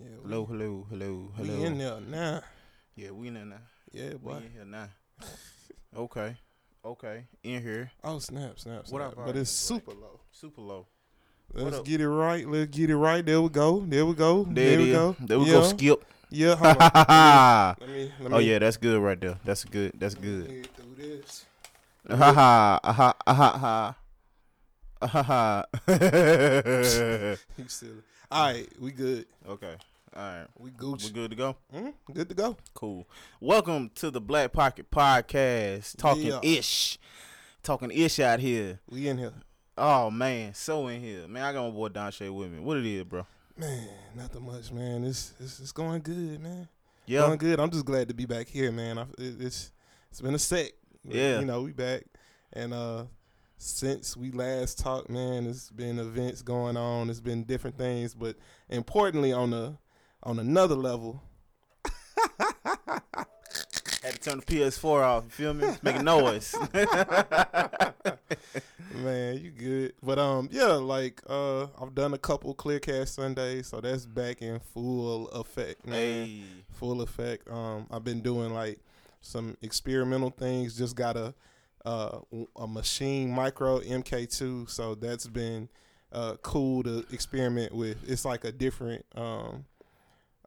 Yeah, we, Hello, hello, hello, we hello. in there now. Yeah, we in there now. Yeah, We boy. in here now. okay, okay, in here. Oh snap, snap, What snap. up, but it's super low. Super low. Let's get it right. Let's get it right. There we go. There we go. There, There, we is. go. There we yeah. go. Skip. Yeah. Hold on. Let me. Let me. Oh yeah, that's good right there. That's good. That's let me good. get through this. Ah, ha ah, ha. Ah, ha ha ha. Ha ha. You silly. All right, we good. Okay. All right. We We good to go. Mm, good to go. Cool. Welcome to the Black Pocket Podcast. Talking Yeah. ish. Talking ish out here. We in here. Oh man, so in here. Man, I got my boy Donche with me. What it is, bro? Man, nothing much, man. It's it's, it's going good, man. Yeah. Going good. I'm just glad to be back here, man. I, it, it's it's been a sec. Yeah. You know, we back, and uh, since we last talked, man, it's been events going on. It's been different things, but importantly, on the on another level, Had to turn the PS4 off. You feel me? Making noise. man, you good. But um, yeah, like uh, I've done a couple Clearcast Sundays, so that's back in full effect, man. hey. full effect. Um, I've been doing like some experimental things. Just got a uh, a Maschine Mikro MK2, so that's been uh, cool to experiment with. It's like a different um,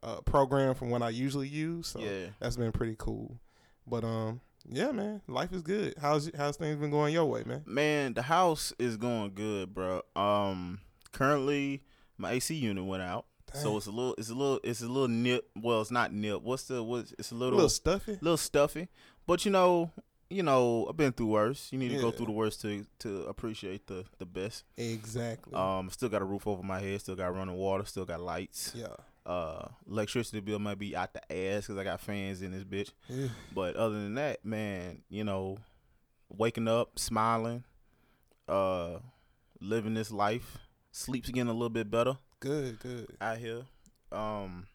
uh, program from what I usually use, so Yeah. that's been pretty cool. But um, yeah, man, life is good. How's how's things been going your way, man? Man, the house is going good, bro. Um, currently my AC unit went out, so it's a little, it's a little, it's a little nip. Well, it's not nip. What's the what? It's a A little, little stuffy. little stuffy. But you know, you know, I've been through worse. You need to go through the worst to to appreciate the the best. Exactly. Um, still got a roof over my head. Still got running water. Still got lights. yeah. Uh, electricity bill might be out the ass because I got fans in this bitch. But other than that, man, you know, waking up, smiling, uh, living this life, sleep's getting a little bit better Good. Good. out here. Um,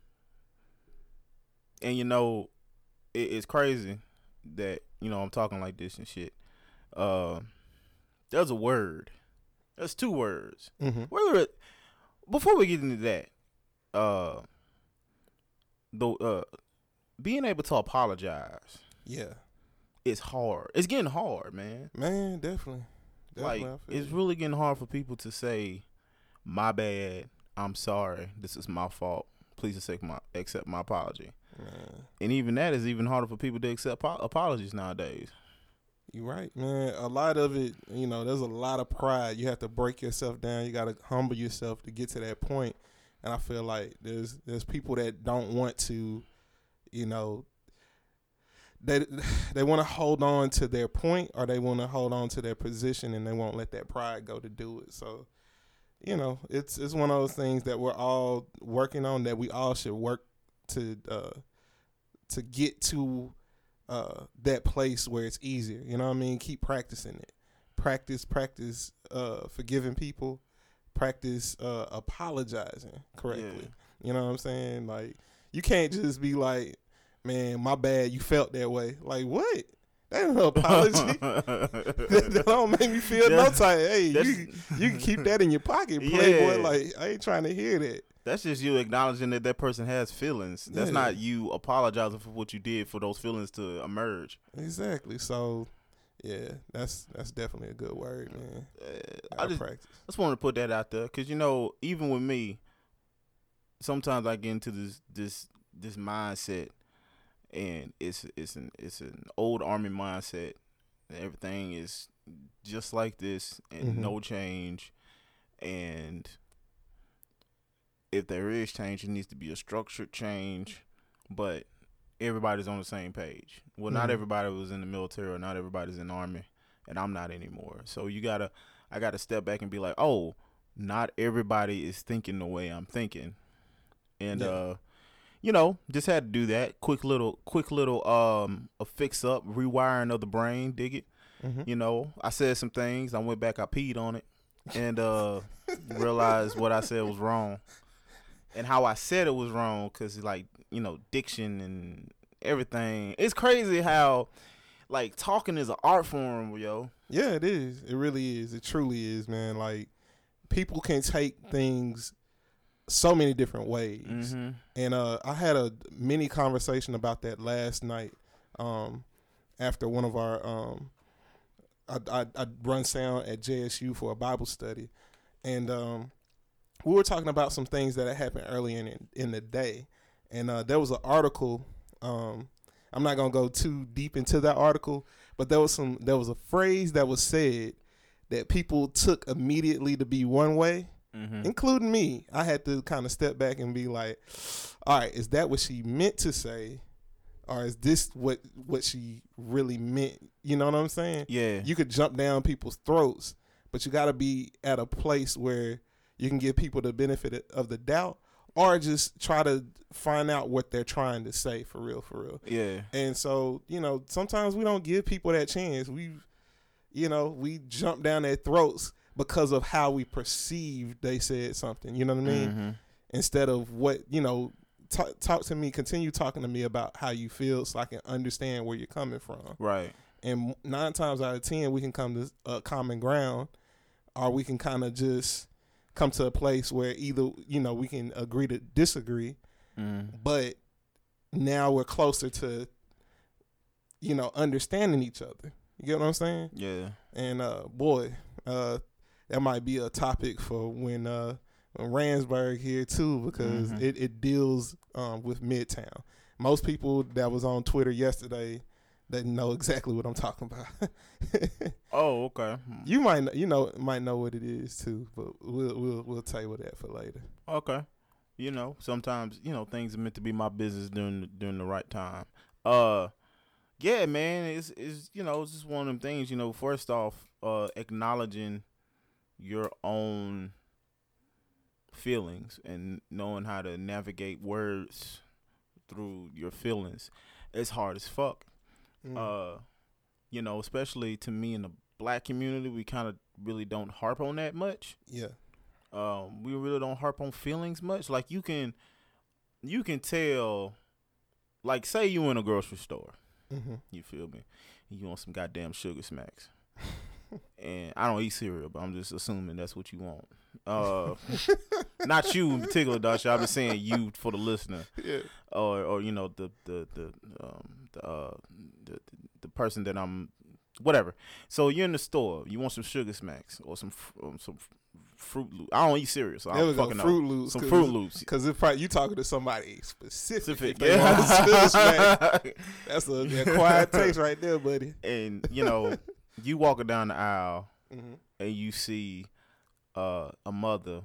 and you know, it, it's crazy that you know I'm talking like this and shit. Uh, there's a word. There's two words. Mm-hmm. Whether it, before we get into that, uh, the uh, being able to apologize Yeah. it's hard. It's getting hard, man. Man, definitely. definitely like it's really getting hard for people to say, "My bad. I'm sorry. This is my fault. Please accept my accept my apology." Man, And even that is even harder for people to accept po- apologies nowadays. You're right, man. A lot of it, you know, there's a lot of pride. You have to break yourself down. You got to humble yourself to get to that point. And I feel like there's there's people that don't want to, you know, they they want to hold on to their point or they want to hold on to their position and they won't let that pride go to do it. So, you know, it's it's one of those things that we're all working on that we all should work to uh to get to uh that place where it's easier. You know what I mean? Keep practicing it. Practice, practice uh forgiving people, practice uh apologizing correctly. You know what I'm saying? Like you can't just be like, Man, my bad, you felt that way. Like what? That ain't no apology. that, that don't make me feel no That's- type. Hey, you you can keep that in your pocket, Yeah. playboy. Like I ain't trying to hear that. That's just you acknowledging that that person has feelings. That's Yeah. not you apologizing for what you did for those feelings to emerge. Exactly. So, yeah, that's that's definitely a good word, man. Uh, I just practice. just want to put that out there because you know even with me sometimes i get into this this this mindset and it's it's an it's an old army mindset everything is just like this and Mhm. no change and if there is change it needs to be a structured change but everybody's on the same page well not Mhm. everybody was in the military or not everybody's in the army and i'm not anymore so you gotta I got to step back and be like, oh, not everybody is thinking the way I'm thinking, and Yeah. uh, you know, just had to do that. Quick little, quick little um, a fix up, rewiring of the brain. Dig it? hmm You know, I said some things. I went back, I peed on it, and uh, realized what I said was wrong, and how I said it was wrong because like you know, diction and everything. It's crazy how. Like talking is an art form, yo. Yeah, it is. It really is. It truly is, man. Like people can take things so many different ways. Mm-hmm. And uh, I had a mini conversation about that last night um, after one of our. Um, I, I, I run sound at JSU for a Bible study, and um, we were talking about some things that had happened early in in the day, and uh, there was an article. Um, I'm not gonna go too deep into that article, but there was some there was a phrase that was said that people took immediately to be one way, Mm-hmm. including me. I had to kind of step back and be like, "All right, is that what she meant to say, or is this what what she really meant?" You know what I'm saying? Yeah. You could jump down people's throats, but you got to be at a place where you can give people the benefit of the doubt, or just try to find out what they're trying to say for real, for real. yeah. And so, you know, sometimes we don't give people that chance. We, you know, we jump down their throats because of how we perceive they said something. You know what I mean? Mhm. Instead of what you know, talk, talk to me. Continue talking to me about how you feel, so I can understand where you're coming from. Right. And nine times out of ten, we can come to a common ground, or we can kind of just come to a place where either you know we can agree to disagree, Mm. but now we're closer to you know understanding each other you get what i'm saying Yeah. and uh boy uh that might be a topic for when uh when Ransburg here too because Mhm. it, it deals um with midtown most people that was on twitter yesterday they know exactly what i'm talking about Oh, okay. you might you know might know what it is too but we'll we'll we'll table that for later Okay. You know, sometimes you know things are meant to be my business during the, during the right time. Uh, yeah, man, it's it's you know it's just one of them things. You know, first off, uh, acknowledging your own feelings and knowing how to navigate words through your feelings it's hard as fuck. Mm. Uh, you know, especially to me in the black community, we kind of really don't harp on that much yeah um, we really don't harp on feelings much. Like you can, you can tell. Like say you in a grocery store, hmm you feel me? You want some goddamn sugar smacks, and I don't eat cereal, but I'm just assuming that's what you want. Uh, not you in particular, Dasha. I'm just saying you for the listener, yeah or or you know the the the um the uh the, the person that I'm whatever. So you're in the store, you want some sugar smacks or some um, some fruit loop. I don't eat cereal, so I don't fucking know. fruit loops Some 'cause fruit loops. Because if you talking to somebody specific, Specific, if they want a sugar smack, yeah. that's a, a quiet taste right there, buddy. and you know, you walking down the aisle Mm-hmm. and you see uh, a mother,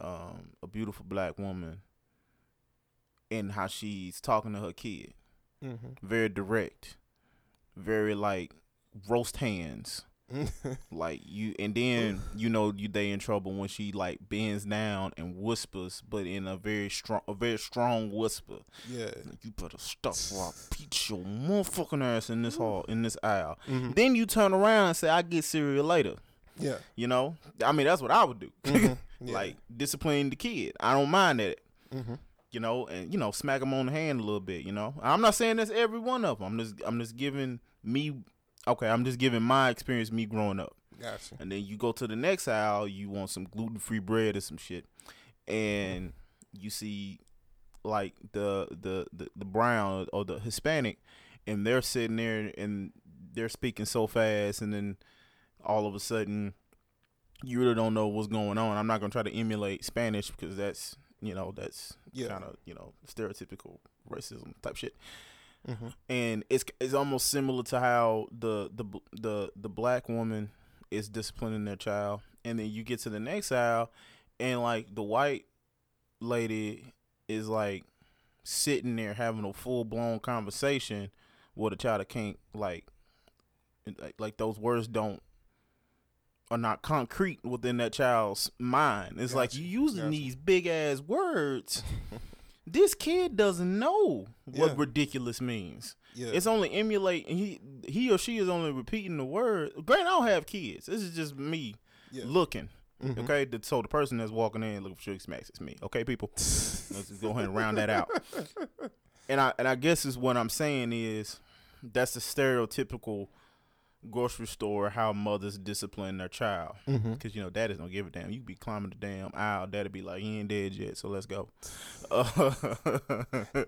um, a beautiful black woman, and how she's talking to her kid. Mm-hmm. Very direct, very like roast hands. Like you, and then you know you they in trouble when she like bends down and whispers, but in a very strong, a very strong whisper. yeah. You better stop or I'll beat your motherfucking ass in this hall, in this aisle. Mm-hmm. Then you turn around and say, "I get cereal later." Yeah. You know, I mean that's what I would do. Mhm. Yeah. Like discipline the kid. I don't mind that. Mm-hmm. You know, and you know, smack them on the hand a little bit. You know, I'm not saying that's every one of them. I'm just, I'm just giving me, okay, I'm just giving my experience, me growing up. Gotcha. And then you go to the next aisle, you want some gluten free bread or some shit, and you see like the the the, the brown or the Hispanic, and they're sitting there and they're speaking so fast, and then all of a sudden you really don't know what's going on. I'm not gonna try to emulate Spanish because that's you know that's Yeah. kind of you know stereotypical racism type shit Mm-hmm. and it's it's almost similar to how the the the the black woman is disciplining their child, and then you get to the next aisle, and like the white lady is like sitting there having a full blown conversation with a child that can't like like, like those words don't are not concrete within that child's mind. It's like you using Gotcha. these big ass words. this kid doesn't know what Yeah. ridiculous means. Yeah. It's only emulate he he or she is only repeating the word. Granted, I don't have kids. This is just me yeah. looking. Mhm. Okay, so the person that's walking in looking for sugar smacks is me. Okay, people, let's go ahead and round that out. And I and I guess is what I'm saying is that's the stereotypical grocery store how mothers discipline their child Mm-hmm. because you know daddies don't give a damn. You be climbing the damn aisle, daddy be like, he ain't dead yet, so let's go. Uh,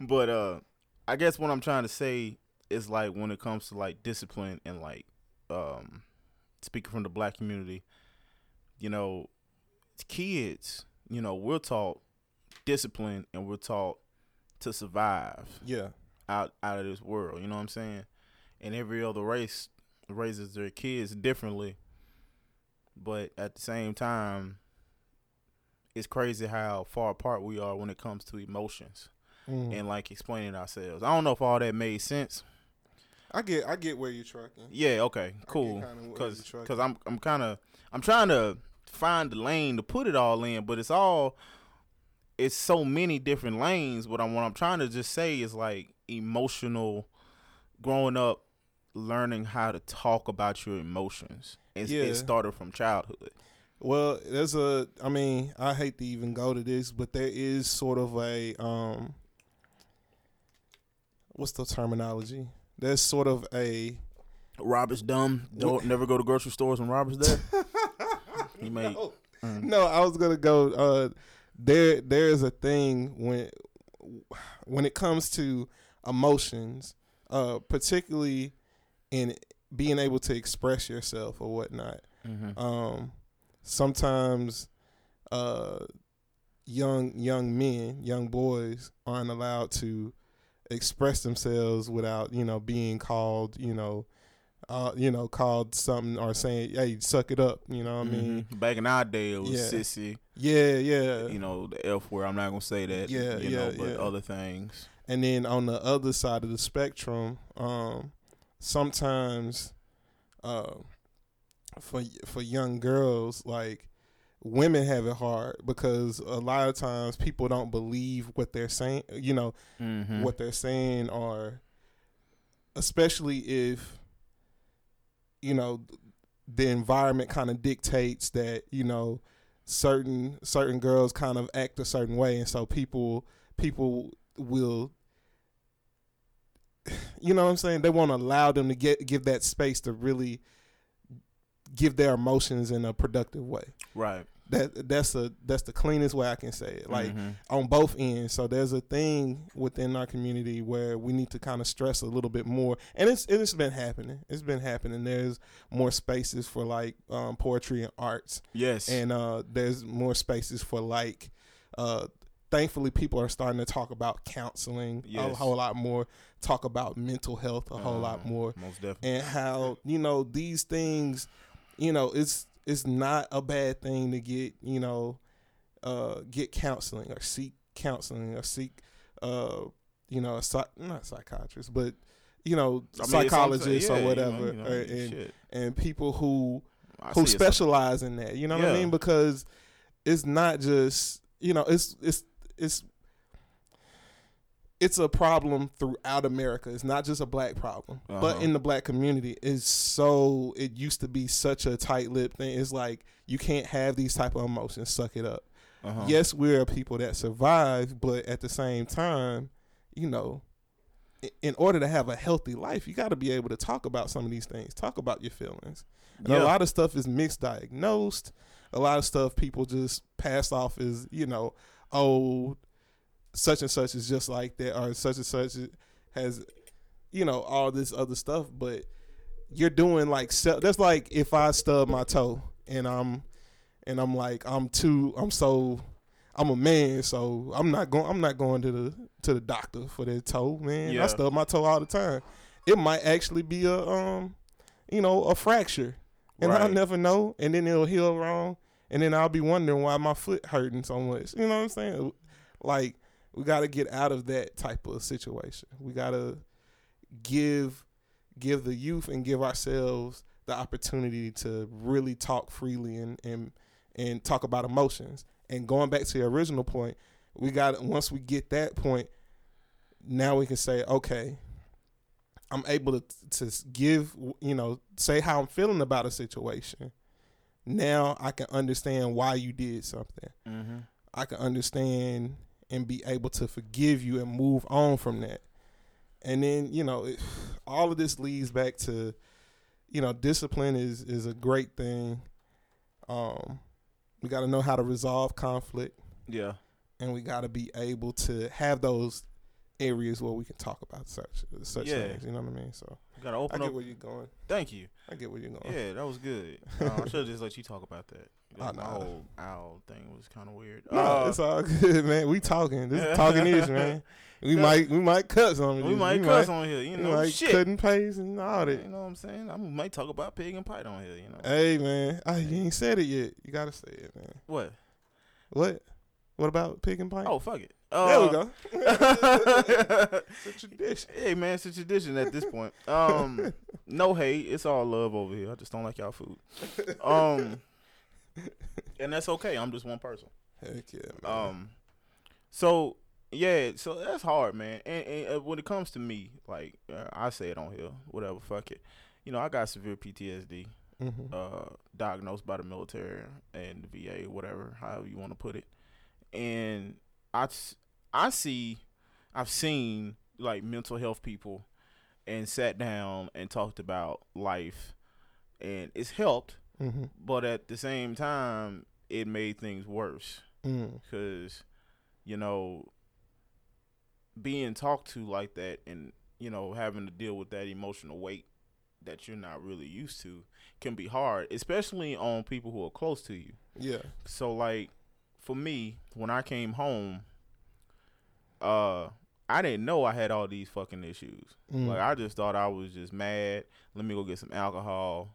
but uh, I guess what I'm trying to say is like when it comes to like discipline and like um, speaking from the black community, you know, kids, you know, we're taught discipline and we're taught to survive Yeah. out out of this world. You know what I'm saying? And every other race raises their kids differently, but at the same time, it's crazy how far apart we are when it comes to emotions Mm. and like explaining ourselves. I don't know if all that made sense. I get I get where you're trucking. Yeah, okay, cool. Cause, cause I'm I'm kind of I'm trying to find the lane to put it all in, but it's all it's so many different lanes. But I'm, what I'm trying to just say is like emotional growing up, learning how to talk about your emotions. It's, Yeah. It started from childhood. Well, there's a. I mean, I hate to even go to this, but there is sort of a. um What's the terminology? There's sort of a. Robert's dumb. Don't never go to grocery stores when Robert's there. he made No. Mm. No, I was gonna go. Uh, there, there is a thing when, when it comes to emotions, uh, particularly in being able to express yourself or whatnot. Mhm. um, sometimes uh, young young men, young boys aren't allowed to express themselves without you know being called you know uh, you know called something or saying hey suck it up you know what I mean Mhm. back in our day, it was Yeah. sissy. yeah yeah You know the F word. I'm not gonna say that. Yeah, you yeah, know, but yeah. other things. and then on the other side of the spectrum um, sometimes uh, for for young girls like women have it hard because a lot of times people don't believe what they're saying you know Mm-hmm. what they're saying or especially if you know the environment kind of dictates that you know certain certain girls kind of act a certain way and so people people will you know what I'm saying they won't allow them to get give that space to really give their emotions in a productive way Right. that that's a that's the cleanest way I can say it like Mhm. on both ends. So there's a thing within our community where we need to kind of stress a little bit more, and it's it's been happening. It's been happening. There's more spaces for like um, poetry and arts, yes. and uh, there's more spaces for like. Uh, thankfully, people are starting to talk about counseling a whole lot more. Talk about mental health a whole lot Um, more Most definitely. and how you know these things you know it's it's not a bad thing to get you know uh get counseling or seek counseling or seek uh you know a psych- not psychiatrist but you know I mean, psychologists yeah, or you know, whatever you know, uh, and shit. and people who I who specialize in that you know what I mean because it's not just you know it's it's it's it's a problem throughout America. It's not just a black problem, but Uh-huh. in the black community, it's so. It used to be such a tight-lipped thing. It's like you can't have these type of emotions. Suck it up. Uh-huh. Yes, we're a people that survive, but at the same time, you know, in order to have a healthy life, you got to be able to talk about some of these things. Talk about your feelings. And Yeah. a lot of stuff is misdiagnosed. A lot of stuff people just pass off as, you know, oh, such and such is just like that, or such and such has, you know, all this other stuff. But you're doing like that's like if I stub my toe and I'm and I'm like I'm too I'm so I'm a man, so I'm not going I'm not going to the to the doctor for that toe, man. Yeah. I stub my toe all the time. It might actually be a um, you know, a fracture, and I'll never know, and then it'll heal wrong, and then I'll be wondering why my foot hurting so much. You know what I'm saying? Like we got to get out of that type of situation. We got to give give the youth and give ourselves the opportunity to really talk freely and and and talk about emotions. And going back to the original point, we got once we get that point, now we can say, okay, I'm able to to give you know say how I'm feeling about a situation. Now I can understand why you did something. Mm-hmm. I can understand and be able to forgive you and move on from that. And then, you know, it, all of this leads back to you know, discipline is is a great thing. Um, we got to know how to resolve conflict, Yeah. and we got to be able to have those areas where we can talk about such such Yeah. things. You know what I mean? So You gotta open I get up. where you're going. Thank you. I get where you're going. Yeah, that was good. Uh, I should have just let you talk about that. Oh, my nah. whole owl thing was kind of weird. No, Uh, it's all good, man. We talking. This is talking ish, man. We might we might cut some. of we might we cuss might, on here, you know. might Shit. cut and paste and all that. You know what I'm saying? I might talk about pig and pint on here, you know. Hey man, I, you ain't said it yet. You gotta say it, man. What? What? What about pig and pint? Oh, fuck it. There Uh, we go. it's a tradition. Hey man, it's a tradition at this point. Um, no hate, it's all love over here. I just don't like y'all food. Um, and that's okay. I'm just one person. Heck yeah, man. Um, so yeah, so that's hard, man. And, and uh, when it comes to me, like uh, I say it on here, whatever, fuck it. You know, I got severe PTSD, hmm uh, diagnosed by the military and the VA, whatever, however you want to put it. And I, I see, I've seen like mental health people, and sat down and talked about life, and it's helped, hmm but at the same time, it made things worse Mm. because you know being talked to like that and you know having to deal with that emotional weight that you're not really used to can be hard especially on people who are close to you Yeah. so like for me when i came home uh i didn't know i had all these fucking issues Mm. like i just thought i was just mad let me go get some alcohol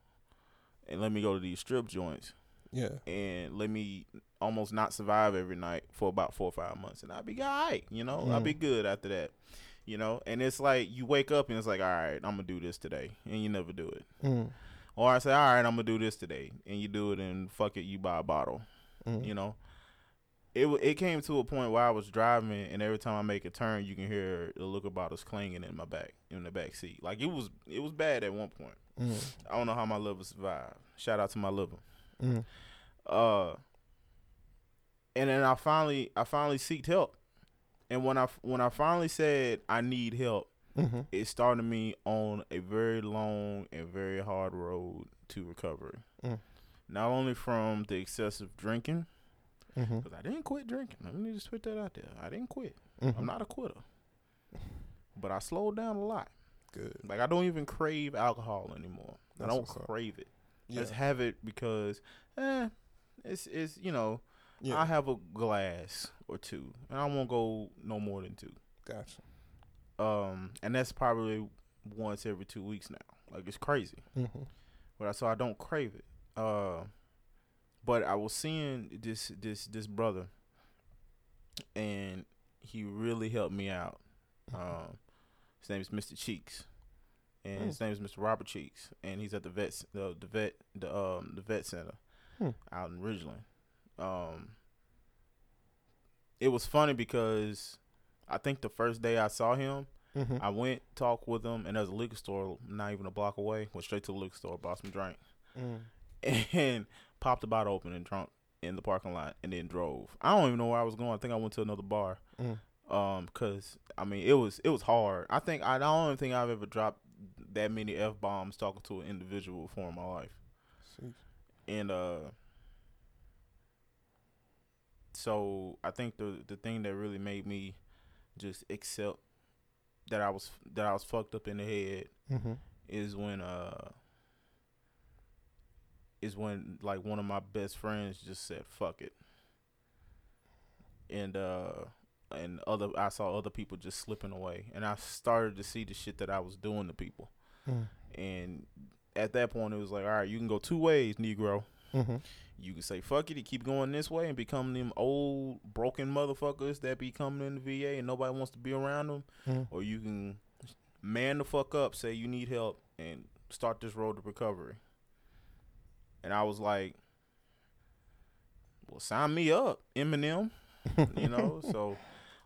and let me go to these strip joints yeah. and let me almost not survive every night for about four or five months, and I'll be all right. You know, I'll be Mm. good after that. You know, and it's like you wake up and it's like, all right, I'm gonna do this today, and you never do it. Mm. Or I say, all right, I'm gonna do this today, and you do it, and fuck it, you buy a bottle. Mm. You know, it it came to a point where I was driving, and every time I make a turn, you can hear the liquor bottles clanging in my back in the back seat. Like it was it was bad at one point. Mm. I don't know how my liver survived. Shout out to my liver. Mm. uh and then I finally I finally seeked help. And when I when I finally said I need help, Mm-hmm. it started me on a very long and very hard road to recovery. Mm. Not only from the excessive drinking, Mm-hmm. because I didn't quit drinking. Let me just put that out there. I didn't quit. Mm-hmm. I'm not a quitter. But I slowed down a lot. good. Like I don't even crave alcohol anymore. That's I don't crave it. Yeah. Just have it because, eh, it's it's you know yeah. I have a glass or two, and I won't go no more than two. gotcha. Um, and that's probably once every two weeks now. Like it's crazy, Mm-hmm. but I, so I don't crave it. Uh, but I was seeing this this this brother, and he really helped me out. Um, his name is Mr. Cheeks, and his name is Mr. Robert Cheeks, and he's at the vet the the vet the um the vet center Hmm. out in Ridgeland. Um, it was funny because I think the first day I saw him, Mm-hmm. I went talked with him, and there's a liquor store not even a block away. Went straight to the liquor store, bought some drink, Mm. and popped the bottle open and drunk in the parking lot, and then drove. I don't even know where I was going. I think I went to another bar. Mm. Um, cause I mean it was it was hard. I think I, I don't even think I've ever dropped that many f bombs talking to an individual before in my life. See. And uh so I think the the thing that really made me just accept that I was that I was fucked up in the head Mm-hmm. is when uh is when like one of my best friends just said fuck it. And uh and other I saw other people just slipping away and I started to see the shit that I was doing to people. Mm. And at that point it was like, all right, you can go two ways, Negro. Mm-hmm. You can say fuck it and keep going this way and become them old broken motherfuckers that be coming in the VA and nobody wants to be around them, Mm. or you can man the fuck up, say you need help, and start this road to recovery. And I was like, well, sign me up, Eminem. you know, so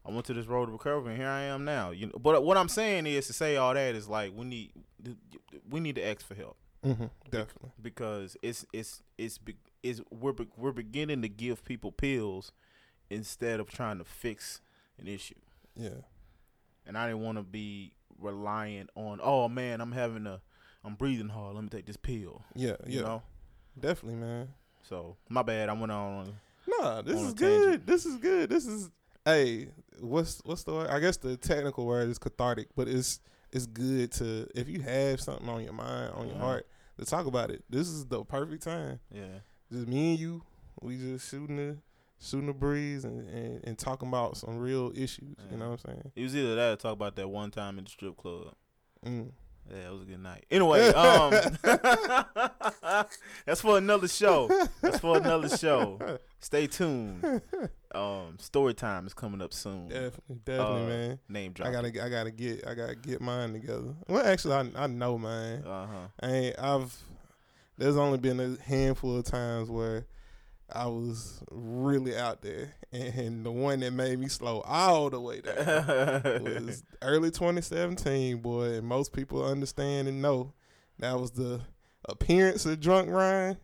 I went to this road to recovery, and here I am now. You know, but what I'm saying is to say all that is like we need we need to ask for help Mm-hmm. Definitely. because it's it's it's is we're we're beginning to give people pills instead of trying to fix an issue. Yeah. And I didn't want to be reliant on oh man, I'm having a I'm breathing hard. Let me take this pill. Yeah, You yeah, know. Definitely, man. So my bad. I went on. Nah, this On is good. This is good. This is hey, what's what's the word? I guess the technical word is cathartic, but it's it's good to if you have something on your mind, on your Mhm. heart, to talk about it. This is the perfect time. Yeah. Just me and you, we just shooting the shooting the breeze and, and, and talking about some real issues. Yeah. You know what I'm saying? It was either that or talk about that one time in the strip club. Mm. Yeah, it was a good night. Anyway, um, that's for another show. That's for another show. Stay tuned. Um, story time is coming up soon. Definitely, definitely, Uh, man. Name drop. I gotta, I gotta get, I gotta get mine together. Well, actually, I, I know mine. Uh huh. I ain't, I've there's only been a handful of times where I was really out there, and the one that made me slow all the way down was early 2017, boy. And most people understand and know that was the appearance of drunk Ryan,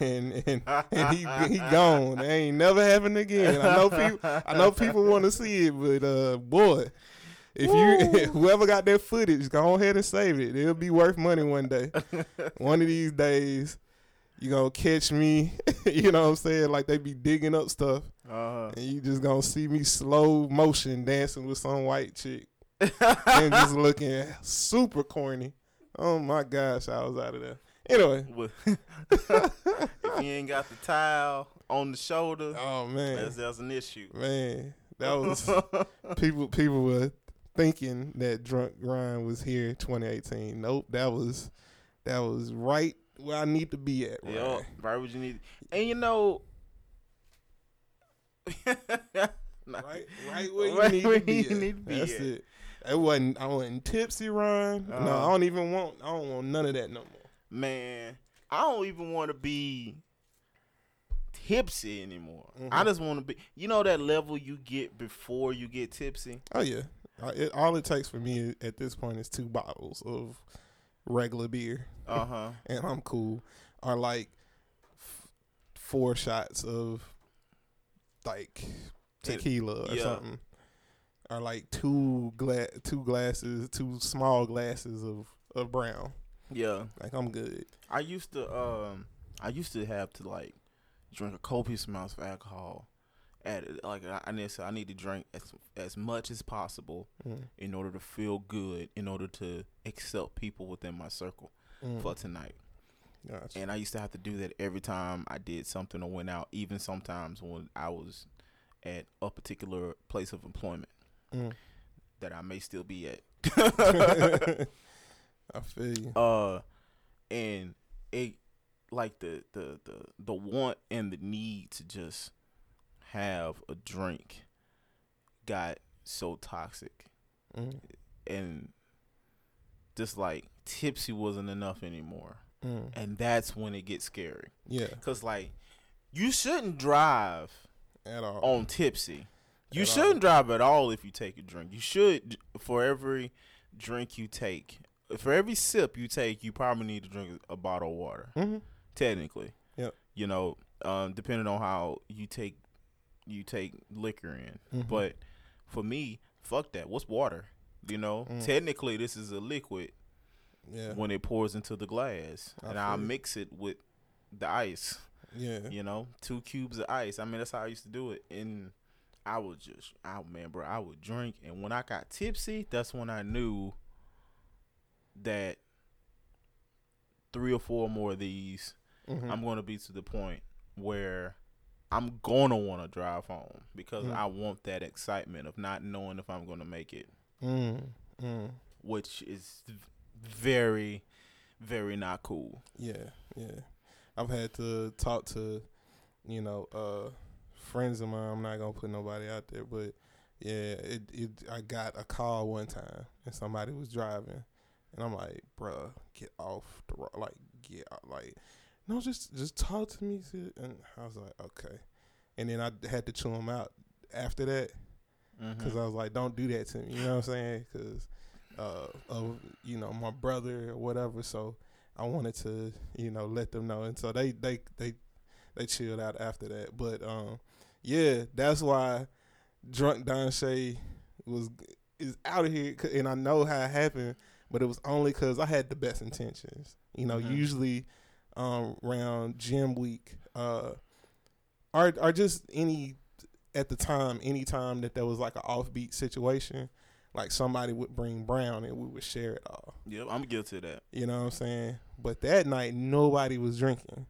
and and, and he he gone. It ain't never happened again. I know people. I know people want to see it, but uh, boy, if you whoever got that footage, go ahead and save it. It'll be worth money one day. one of these days, you gonna catch me. you know what I'm saying? Like they be digging up stuff, Uh and you just gonna see me slow motion dancing with some white chick and just looking super corny. Oh my gosh, I was out of there. Anyway, if you ain't got the towel on the shoulder, oh man, that's that's an issue. man, that was people. People were thinking that drunk grind was here 2018. Nope, that was that was right where I need to be at. Ryan. Yeah, right. What you need, and you know, right, right where you Right need where to be. you need to be That's at. it. It wasn't. I wasn't tipsy, Ryan. no, Uh-huh. I don't even want. I don't want none of that no more. man, I don't even want to be tipsy anymore. I Mhm. just want to be. You know that level you get before you get tipsy. Oh yeah. Uh, It, all it takes for me at this point is two bottles of regular beer, Uh huh. and I'm cool. Or like f- four shots of like tequila or Yeah. something. Or like two gla- two glasses, two small glasses of, of brown. yeah. Like I'm good. I used to um I used to have to like drink a copious amount of alcohol at like I I need to I need to drink as as much as possible Mm, in order to feel good in order to accept people within my circle mm, for tonight. gotcha. And I used to have to do that every time I did something or went out, even sometimes when I was at a particular place of employment Mm. that I may still be at. I feel you. uh and it like the the the the want and the need to just have a drink got so toxic. Mm, and just like tipsy wasn't enough anymore. Mm. and that's when it gets scary. Yeah, cuz like you shouldn't drive at all. on tipsy. You At shouldn't drive at all if you take a drink. You should for every drink you take for every sip you take you probably need to drink a bottle of water. Hmm technically. Yep. You know, um, depending on how you take you take liquor in. Mhm. But for me, fuck that. What's water? You know, Mm. technically this is a liquid Yeah, when it pours into the glass, I and I mix it with the ice. yeah. You know, two cubes of ice. I mean, that's how I used to do it. And I would just, I man, bro, I would drink, and when I got tipsy, that's when I knew that three or four more of these Mhm. I'm going to be to the point where I'm going to want to drive home because Mm. I want that excitement of not knowing if I'm going to make it, Mm, mm. which is very, very not cool. Yeah, yeah. I've had to talk to, you know, uh, friends of mine. I'm not gonna put nobody out there, but yeah, it, it. I got a call one time and somebody was driving, and I'm like, bruh, get off the road, like get out, like, no, just just talk to me, and I was like, okay, and then I had to chew him out after that Mm-hmm. because I was like, don't do that to me. You know what I'm saying? Because uh, of you know my brother or whatever. So I wanted to you know let them know, and so they they they they chilled out after that. But um, yeah, that's why drunk Donche was is out of here, and I know how it happened. but it was only because I had the best intentions. You know, Mhm. usually um, around gym week, uh, or or just any at the time, any time that there was like an offbeat situation, like somebody would bring brown and we would share it all. Yep, I'm guilty of that. You know what I'm saying? But that night, nobody was drinking.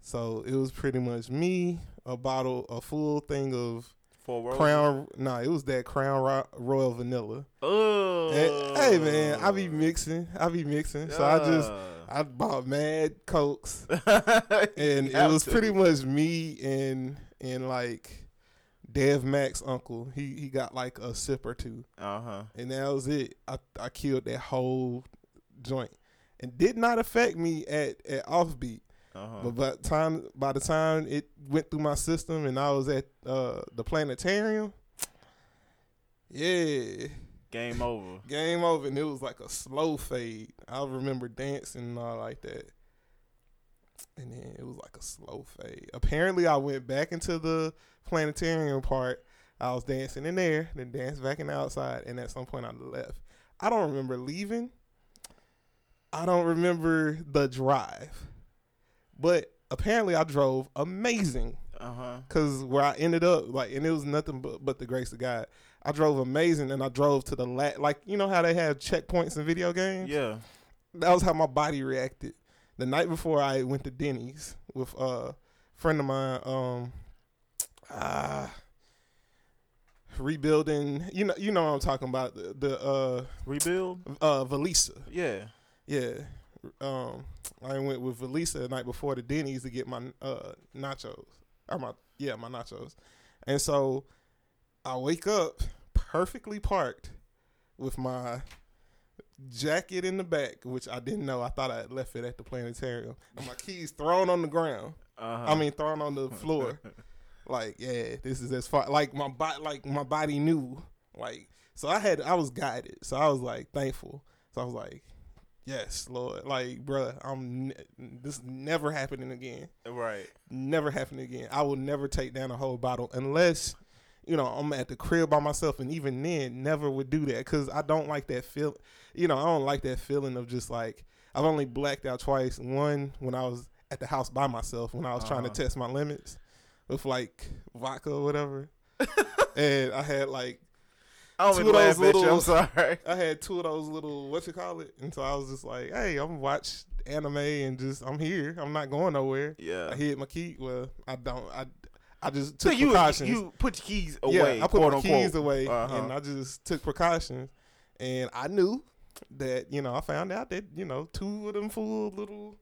So it was pretty much me, a bottle, a full thing of. Crown. Nah, it was that Crown Ro- Royal Vanilla. Oh. Hey man, I be mixing. I be mixing. So I just I bought mad cokes, and it was pretty much me and and like Dev Mac's uncle. He he got like a sip or two, Uh huh. and that was it. I I killed that whole joint, and did not affect me at at offbeat. Uh huh. But by the time by the time it went through my system and I was at uh, the planetarium, yeah, Game over. game over. And it was like a slow fade. I remember dancing and all like that. And then it was like a slow fade. Apparently, I went back into the planetarium part. I was dancing in there, then danced back in the outside, and at some point I left. I don't remember leaving. I don't remember the drive. But apparently I drove amazing. Uh huh. Cause where I ended up, like, and it was nothing but but the grace of God. I drove amazing, and I drove to the la- like you know how they have checkpoints in video games. Yeah. that was how my body reacted. The night before, I went to Denny's with a friend of mine. Um, ah, rebuilding. You know, you know what I'm talking about. The, the uh Rebuild. uh Valisa. Yeah. Yeah. Um, I went with Valisa the night before the Denny's to get my uh nachos. Or my yeah, my nachos. And so I wake up perfectly parked with my jacket in the back, which I didn't know. I thought I had left it at the planetarium. And my keys thrown on the ground. Uh huh. I mean thrown on the floor. like, yeah, this is as far like my body like my body knew. Like so I had I was guided. So I was like thankful. So I was like, Yes, Lord. Like, bruh, I'm ne- this never happening again. right. Never happening again. I will never take down a whole bottle unless, you know, I'm at the crib by myself, and even then, never would do that because I don't like that feel. You know, I don't like that feeling of just like I've only blacked out twice. One when I was at the house by myself when I was trying to Uh-huh. test my limits with like vodka or whatever, and I had like I Two of those you. I'm little- sorry. I had two of those little what you call it, and so I was just like, "Hey, I'm watch anime and just I'm here. I'm not going nowhere." Yeah. I hid my key. Well, I don't. I I just So took you precautions. you put your keys away. yeah. I put my unquote. keys away, Uh-huh. and I just took precautions. And I knew that you know I found out that you know two of them full little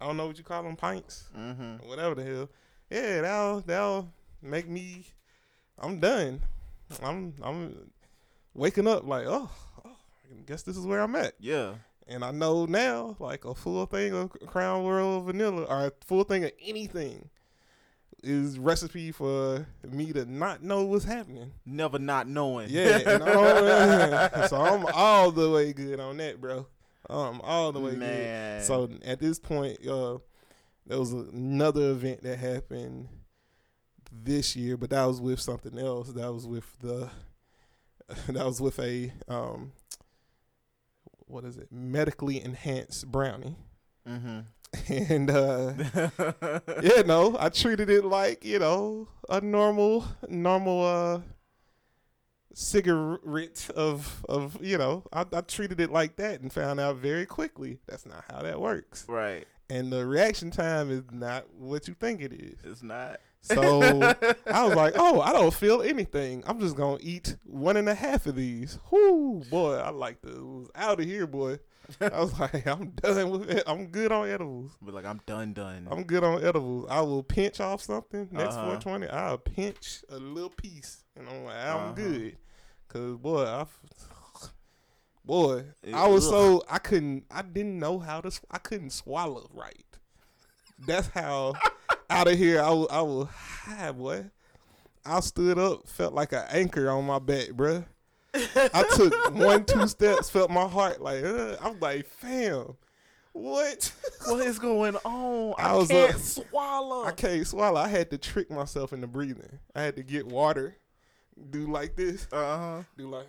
I don't know what you call them pints, Mm-hmm. whatever the hell. Yeah, that'll that'll make me. I'm done. I'm I'm waking up like oh, oh I guess this is where I'm at. Yeah. And I know now, like a full thing of Crown Royal vanilla or a full thing of anything is recipe for me to not know what's happening. Never not knowing. Yeah, so I'm all the way good on that, bro. I'm all the way Man. good. So at this point, uh, there was another event that happened this year, but that was with something else. That was with the that was with a um, what is it? Medically enhanced brownie. Mm-hmm. And uh yeah, no, I treated it like, you know, a normal normal uh cigarette of of you know, I, I treated it like that and found out very quickly that's not how that works. right. And the reaction time is not what you think it is. It's not. So I was like, oh, I don't feel anything. I'm just gonna eat one and a half of these. Whoo, boy, I like the out of here, boy. I was like, I'm done with it. I'm good on edibles. But like I'm done, done. I'm good on edibles. I will pinch off something next Uh-huh. 420. I'll pinch a little piece, and I'm like, I'm Uh-huh. good. Cause boy, I, boy, It- I was ugh. so I couldn't, I didn't know how to, I couldn't swallow right. That's how out of here I was, I was high, boy. I stood up, felt like an anchor on my back, bruh. I took one, two steps, felt my heart like, uh, I'm like, fam, what? what is going on? I, I was, can't uh, swallow. I can't swallow. I had to trick myself into breathing. I had to get water, do like this, uh huh. do like,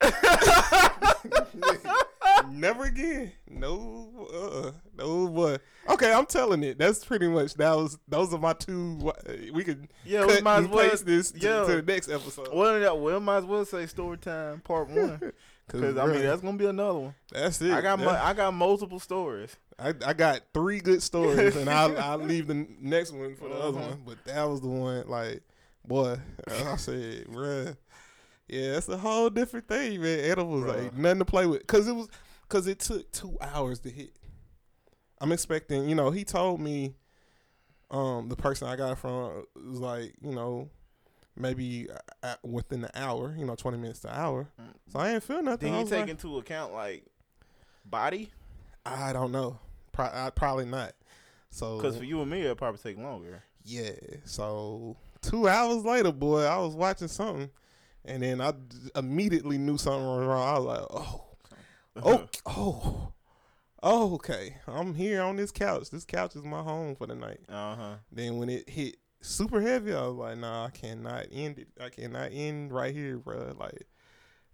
Never again. No, uh, no boy. Okay, I'm telling it. That's pretty much that was. Those are my two. We could Yeah, we cut might as and well. this to, yeah. to the next episode. Well, yeah, well, might as well say story time part one because I mean that's gonna be another one. that's it. I got my, I got multiple stories. I, I got three good stories, and I'll, I'll leave the next one for the other Uh-huh. one. But that was the one, like, boy, I said, bruh, yeah, it's a whole different thing, man. Edibles, Bruh. like, nothing to play with. Because it was, because it took two hours to hit. I'm expecting, you know, he told me, um, the person I got from was like, you know, maybe uh, uh, within the hour, you know, 20 minutes to hour. So I ain't feel nothing. Did he take like, into account like body? I don't know. Pro- I, probably not. So Because for you and me, it'd probably take longer. Yeah. So two hours later, boy, I was watching something, and then I d- immediately knew something was wrong. I was like, oh, oh, oh, oh, okay. I'm here on this couch. This couch is my home for the night. Uh huh. Then when it hit super heavy, I was like, nah, I cannot end it. I cannot end right here, bro. Like, It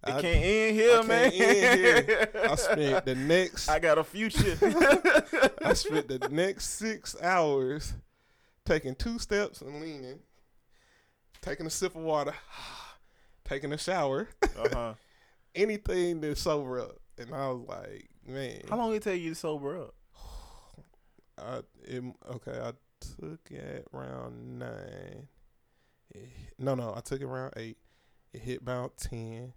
I, can't end here, I man. can't end here. I spent the next I got a future. I spent the next six hours taking two steps and leaning, taking a sip of water, taking a shower, uh huh. anything to sober up. And I was like, man, How long did it take you to sober up? I, it, okay, I took it round nine. It- no, no, I took it round eight. It hit about ten.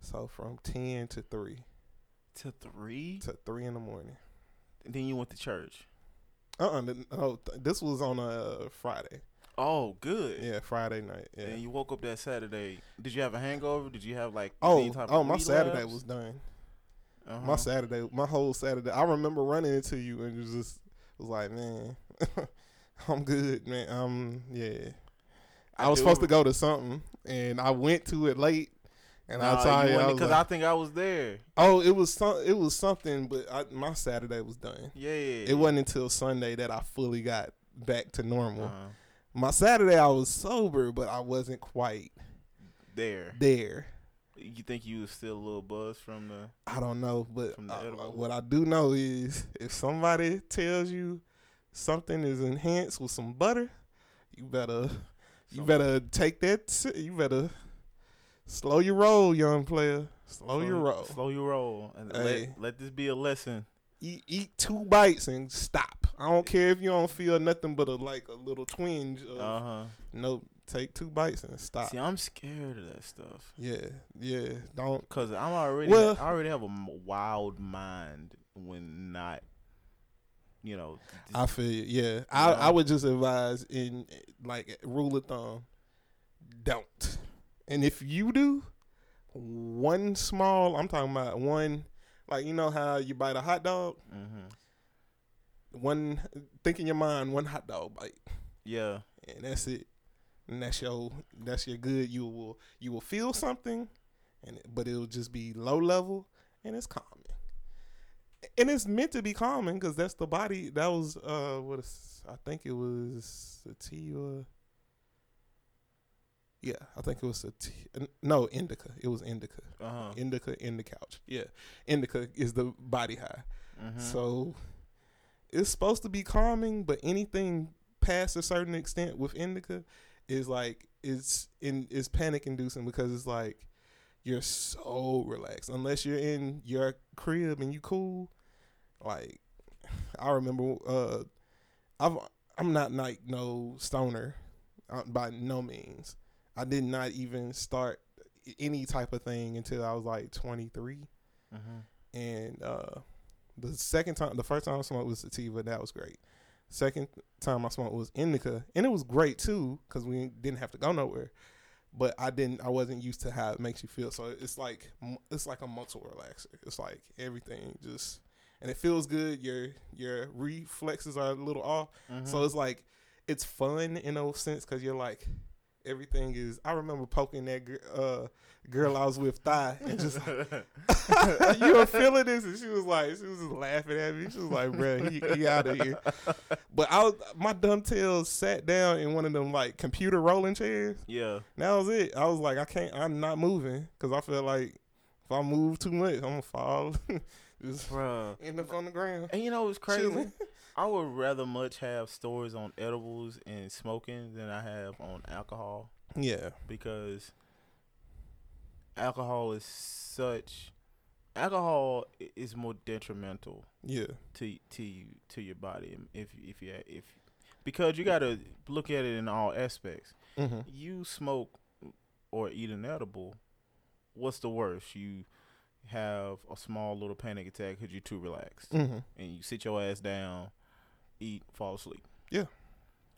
So from ten to three To three. to three in the morning. And then you went to church. Uh uh no, th- this was on a Friday. Oh, good. Yeah, Friday night. Yeah. And you woke up that Saturday. Did you have a hangover? Did you have like Oh, any type oh, my Saturday was done. Uh-huh. My Saturday, my whole Saturday. I remember running into you and was just was like, man, I'm good, man. Um, yeah. I, I was do- supposed to go to something and I went to it late. And I tell you, I because like, I think I was there. oh, it was some, it was something, but I, my Saturday was done. Yeah, yeah. It wasn't until Sunday that I fully got back to normal. uh My Saturday, I was sober, but I wasn't quite there. there. You think you was still a little buzz from the? I don't know, but what I do know is if somebody tells you something is enhanced with some butter, you better you Some- better take that. You better slow your roll, young player. Slow your roll. Slow your roll, and Hey. let let this be a lesson. Eat, eat two bites and stop. I don't care if you don't feel nothing but a like a little twinge. Of, Uh huh. Take two bites and stop. See, I'm scared of that stuff Yeah, yeah. Don't. because I'm already Well- I already have a wild mind when not, you know. I feel you. Yeah, I, Yeah. I would just advise in like rule of thumb, don't. And if you do, one small. I'm talking about one. Like you know how you bite a hot dog. hmm One think in your mind, one hot dog bite, Yeah. and that's it. And that's your that's your good. You will you will feel something, and but it'll just be low level and it's calming. And it's meant to be calming because that's the body. That was uh what is, I think it was sativa. Yeah, I think it was sativa. No, indica. It was indica. Uh huh. Indica in the couch. Yeah, indica is the body high. Mm-hmm. So it's supposed to be calming, but anything past a certain extent with indica is like it's in is panic inducing because it's like you're so relaxed unless you're in your crib and you cool. Like I remember, uh, I'm I'm not like no stoner uh, by no means. I did not even start any type of thing until I was like 23 Mm-hmm. and uh, the second time, the first time I smoked was sativa, that was great. Second time I smoked was indica, and it was great too because we didn't have to go nowhere. But I didn't, I wasn't used to how it makes you feel. So it's like it's like a muscle relaxer. It's like everything just, and it feels good. Your your reflexes are a little off, Mm-hmm. so it's like it's fun in a sense because you're like everything is. I remember poking that uh, girl I was with thigh and just you were feeling this, and she was like, she was just laughing at me. She was like, "Bro, he, he out of here." But I was, my dumb tail sat down in one of them like computer rolling chairs. yeah. And that was it. I was like, I can't, I'm not moving because I feel like If I move too much, I'm gonna fall. Just Bruh. end up on the ground. And you know what's crazy? Chilling. I would rather much have stories on edibles and smoking than I have on alcohol Yeah. because alcohol is such alcohol is more detrimental Yeah. to to you to your body if if you if because you got to look at it in all aspects. Mm-hmm. You smoke or eat an edible, what's the worst? You have a small little panic attack because you're too relaxed Mm-hmm. and you sit your ass down, eat, fall asleep. Yeah.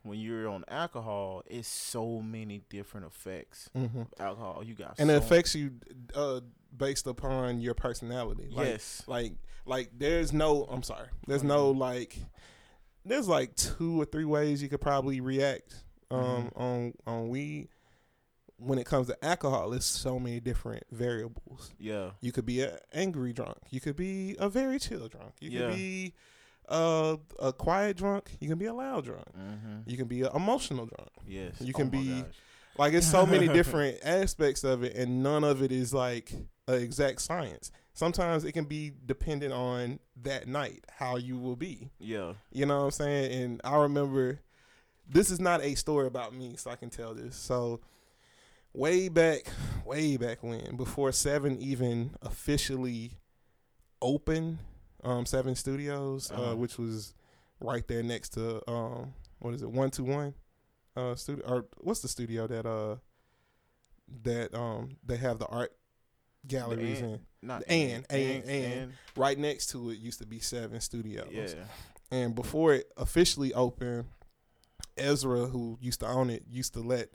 When you're on alcohol, it's so many different effects. Mm-hmm. Alcohol, you got And it so- affects you uh, based upon your personality. Like, yes, Like, like there's no. I'm sorry. There's no like. There's like two or three ways you could probably react um, Mhm. on on weed. When it comes to alcohol, there's so many different variables. yeah, You could be an angry drunk. You could be a very chill drunk. You Yeah. could be uh, a quiet drunk. You can be a loud drunk. mm-hmm. You can be an emotional drunk. yes. You Oh can my be-. Like it's so many different aspects of it, and none of it is like an exact science. Sometimes it can be dependent on that night how you will be. yeah, You know what I'm saying? And I remember this is not a story about me, so I can tell this. So way back, way back when, before Seven even officially opened, um, Seven Studios, uh Uh-huh. which was right there next to um, what is it, One Two One, uh, studio or what's the studio that uh that um they have the art galleries Ant- in. not And, and, and, and. Right next to it used to be Seven Studios. yeah, And before it officially opened, Ezra, who used to own it, used to let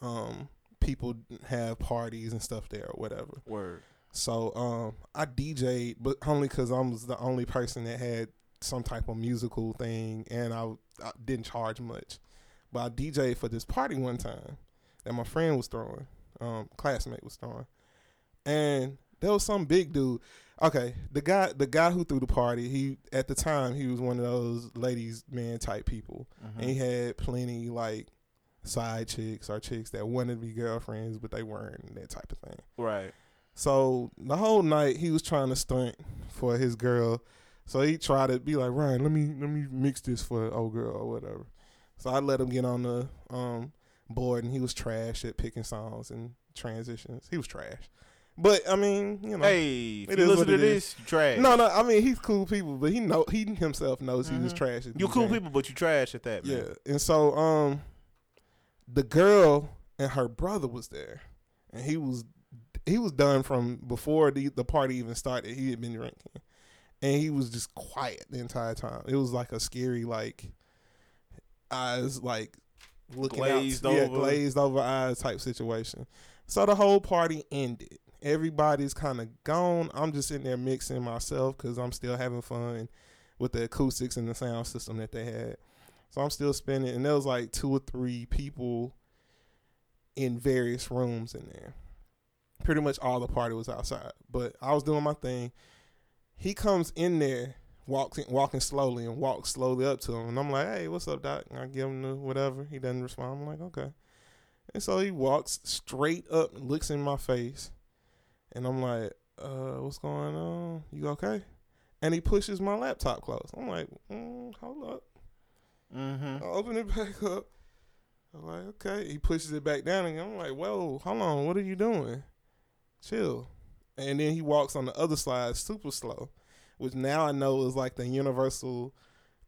um, people have parties and stuff there or whatever. word. So um, I DJ'd, but only because I was the only person that had some type of musical thing, and I, I didn't charge much. But I DJ'd for this party one time that my friend was throwing, um, classmate was throwing, and there was some big dude. Okay, the guy, the guy who threw the party, he at the time he was one of those ladies man type people, and he had plenty like side chicks or chicks that wanted to be girlfriends, but they weren't that type of thing. right. So the whole night he was trying to stunt for his girl. So he tried to be like, Ryan, let me let me mix this for old girl or whatever. So I let him get on the um board and he was trash at picking songs and transitions. He was trash. But I mean, you know Hey, if you listen to this, you trash. No, no, I mean he's cool people, but he know he himself knows he was Mhm. trash. at you cool people, but you trash at that, man. Yeah. And so um the girl and her brother was there. And he was he was done from before the the party even started. He had been drinking. And he was just quiet the entire time. It was like a scary like eyes like looking Glazed out, yeah, over. glazed over eyes type situation. So the whole party ended. Everybody's kind of gone. I'm just sitting there mixing myself because I'm still having fun with the acoustics and the sound system that they had. So I'm still spinning, and there was like two or three people in various rooms in there. Pretty much all the party was outside, but I was doing my thing. He comes in there, walks in, walking slowly, and walks slowly up to him, and I'm like, "Hey, what's up, Doc?" And I give him the whatever. He doesn't respond. I'm like, "Okay," and so he walks straight up, and looks in my face, and I'm like, "Uh, what's going on? You okay?" And he pushes my laptop close. I'm like, mm, "Hold up." Mm-hmm. I open it back up. I'm like, okay. He pushes it back down again. I'm like, whoa, hold on, what are you doing? Chill. And then he walks on the other slide super slow, which now I know is like the universal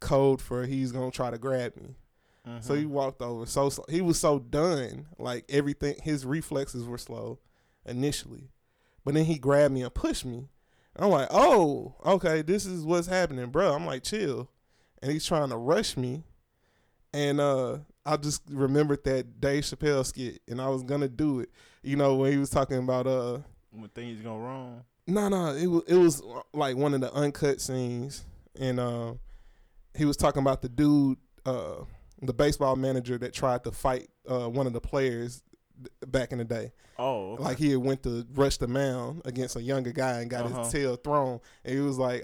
code for he's gonna try to grab me. So Mm-hmm. he walked over so slow. He was so done, like everything. His reflexes were slow initially, but then he grabbed me and pushed me. I'm like, oh, okay, this is what's happening, bro. I'm like, chill, and he's trying to rush me, and uh, I just remembered that Dave Chappelle skit, and I was gonna do it. You know when he was talking about uh, when things go wrong. no, no, it was it was like one of the uncut scenes, and um, he was talking about the dude, uh, the baseball manager that tried to fight uh, one of the players back in the day. Oh, okay. Like he had went to rush the mound against a younger guy and got Uh-huh. his tail thrown, and he was like,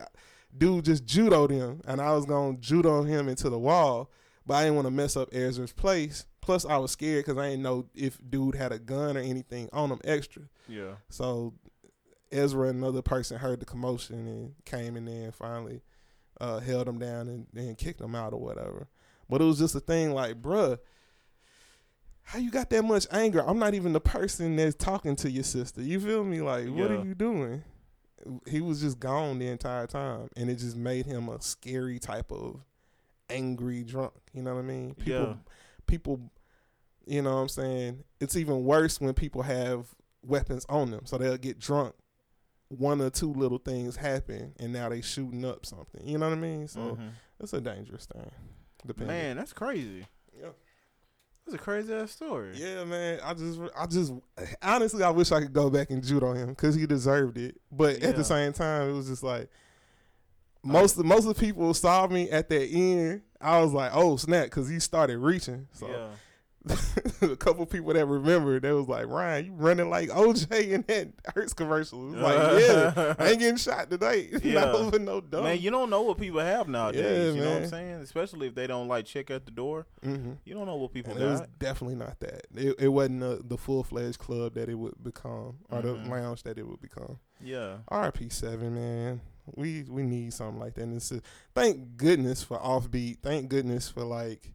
dude just judoed him, and I was gonna judo him into the wall, but I didn't want to mess up Ezra's place. Plus, I was scared because I didn't know if dude had a gun or anything on him extra. yeah. So Ezra another person heard the commotion and came in there and finally uh, held him down and then kicked him out or whatever. But it was just a thing like, bruh, how you got that much anger? I'm not even the person that's talking to your sister. You feel me? Like, what Yeah. are you doing? He was just gone the entire time, and it just made him a scary type of angry drunk. You know what I mean? People, Yeah. people, you know what I'm saying? It's even worse when people have weapons on them, so they'll get drunk. One or two little things happen, and now they shooting up something. You know what I mean? So Mhm. it's a dangerous thing. Depending. man, that's crazy. Yeah. That's a crazy ass story. Yeah, man. I just, I just, honestly, I wish I could go back and judo him because he deserved it. But at the same time, it was just like most, of most of the people saw me at that end. I was like, oh snap, because he started reaching. So yeah. a couple people that remember, they was like, Ryan, you running like OJ in that Hertz commercial. It was like, yeah, I ain't getting shot today. Yeah. Not over no dumb. Man, you don't know what people have nowadays. Yeah, you know what I'm saying? Especially if they don't like check at the door. hmm You don't know what people And it was got. definitely not that. It, it wasn't the the full fledged club that it would become, or Mhm. the lounge that it would become. Yeah. RP seven, man. We we need something like that. And it's just, thank goodness for offbeat. Thank goodness for like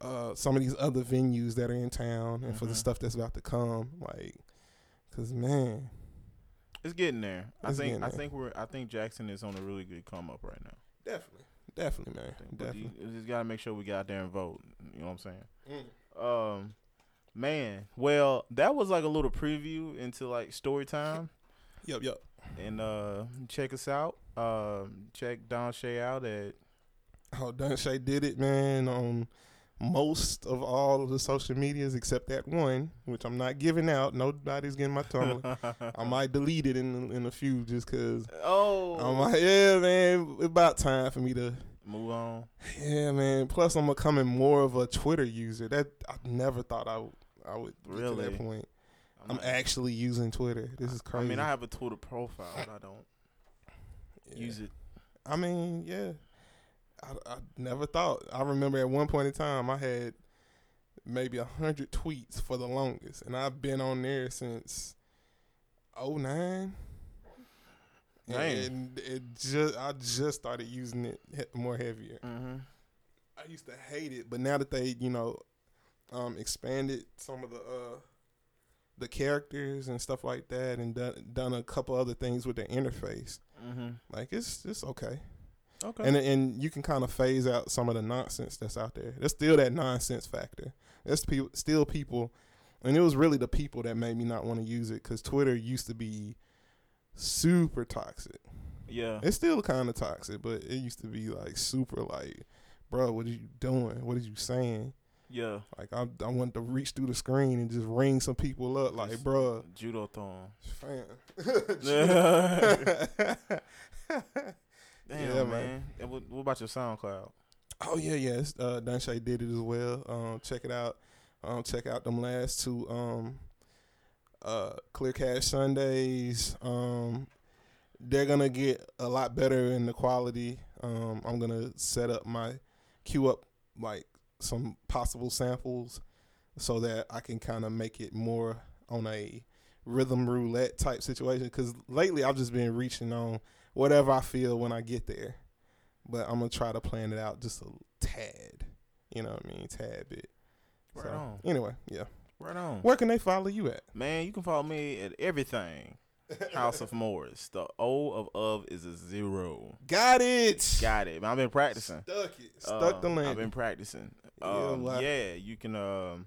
uh some of these other venues that are in town and for the Mhm. stuff that's about to come. Like, cause man, It's getting there. I think I there. think we're I think Jackson is on a really good come up right now. definitely, definitely, man, think. Definitely. you, just gotta make sure we get out there and vote. You know what I'm saying? Mm. Um, man. Well, that was like a little preview into like story time. Yep, yep. and uh, check us out. Um, check Donche out at Oh, Donche did it, man, on most of all of the social medias except that one, which I'm not giving out. Nobody's getting my Tumblr. I might delete it in in a few just cause oh I'm like, yeah, man, it's about time for me to move on. Yeah, man. Plus, I'm becoming more of a Twitter user. That I never thought I would. I would get to that point. I'm not- actually using Twitter. This is crazy. I mean, I have a Twitter profile, but I don't Yeah. use it. I mean, yeah. I, I never thought. I remember at one point in time, I had maybe a hundred tweets for the longest, and I've been on there since '09. Dang. And it just, I just started using it more heavier. Mm-hmm. I used to hate it, but now that they, you know, um, expanded some of the uh, the characters and stuff like that, and done done a couple other things with the interface, Mm-hmm. like it's it's okay. Okay. And and you can kind of phase out some of the nonsense that's out there. There's still that nonsense factor. There's people, still people, and it was really the people that made me not want to use it because Twitter used to be super toxic. yeah. It's still kind of toxic, but it used to be like super like, bro, what are you doing? What are you saying? Yeah. Like I, I wanted to reach through the screen and just ring some people up, like, bro, Judo thorn. fam. Damn, Yeah, man. man. And what, what about your SoundCloud? oh yeah, yes. Uh, Donche did it as well. Um, check it out. Um, check out them last two. Um, uh, Clear Cash Sundays. Um, they're gonna get a lot better in the quality. Um, I'm gonna set up my queue up like some possible samples so that I can kind of make it more on a rhythm roulette type situation. Because lately I've just been reaching on whatever I feel when I get there, but I'm gonna try to plan it out just a tad. You know what I mean, tad bit. Right So, on. Anyway, yeah. Right on. Where can they follow you at? Man, you can follow me at everything. House of Morris. The O of of is a zero. Got it. Got it. I've been practicing. Stuck it. Stuck the Um, I've been practicing. Yeah, Um, I- yeah, you can um,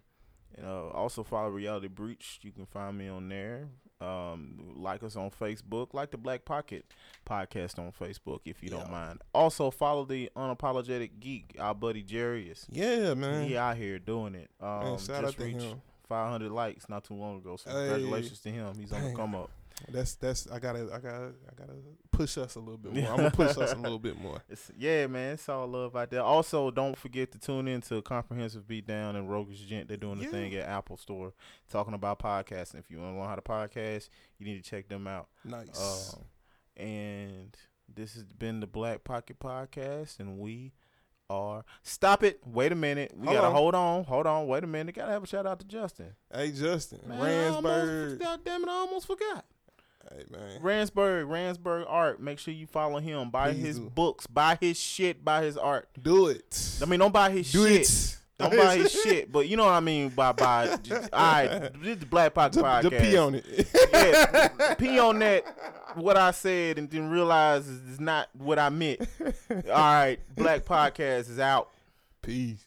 you know, also follow Reality Breach. You can find me on there. Um, like us on Facebook, like the Black Pocket podcast on Facebook if you Yeah. don't mind. Also follow the Unapologetic Geek. Our buddy Jerry is Yeah, man. he out here doing it. Um, Man, shout just out to reached him. 500 likes not too long ago. So Hey. congratulations to him. He's on the come up. That's that's I gotta I gotta I gotta push us a little bit more. I'm gonna push us a little bit more. It's, yeah, man, it's all love out there. Also, don't forget to tune in to Comprehensive Beatdown and Roguish Gent. They're doing the Yeah. thing at Apple Store talking about podcasting. If you want to learn how to podcast, you need to check them out. Nice. Um, and this has been the Black Pocket Podcast, and we are. Stop it! Wait a minute. We Hold gotta on. hold on. Hold on. Wait a minute. Gotta have a shout out to Justin. hey Justin, Man, I almost, Ransburg. God damn it! I almost forgot. Hey man. Ransburg, Ransburg Art. Make sure you follow him. Buy Please his do. books. Buy his shit. Buy his art. Do it. I mean, don't buy his Do shit. it. Don't buy his shit. But you know what I mean by buy. Just, all right, this is the Black Pocket podcast. just pee on it. yeah, pee on that. What I said and then realize is not what I meant. All right, Black Podcast is out. Peace.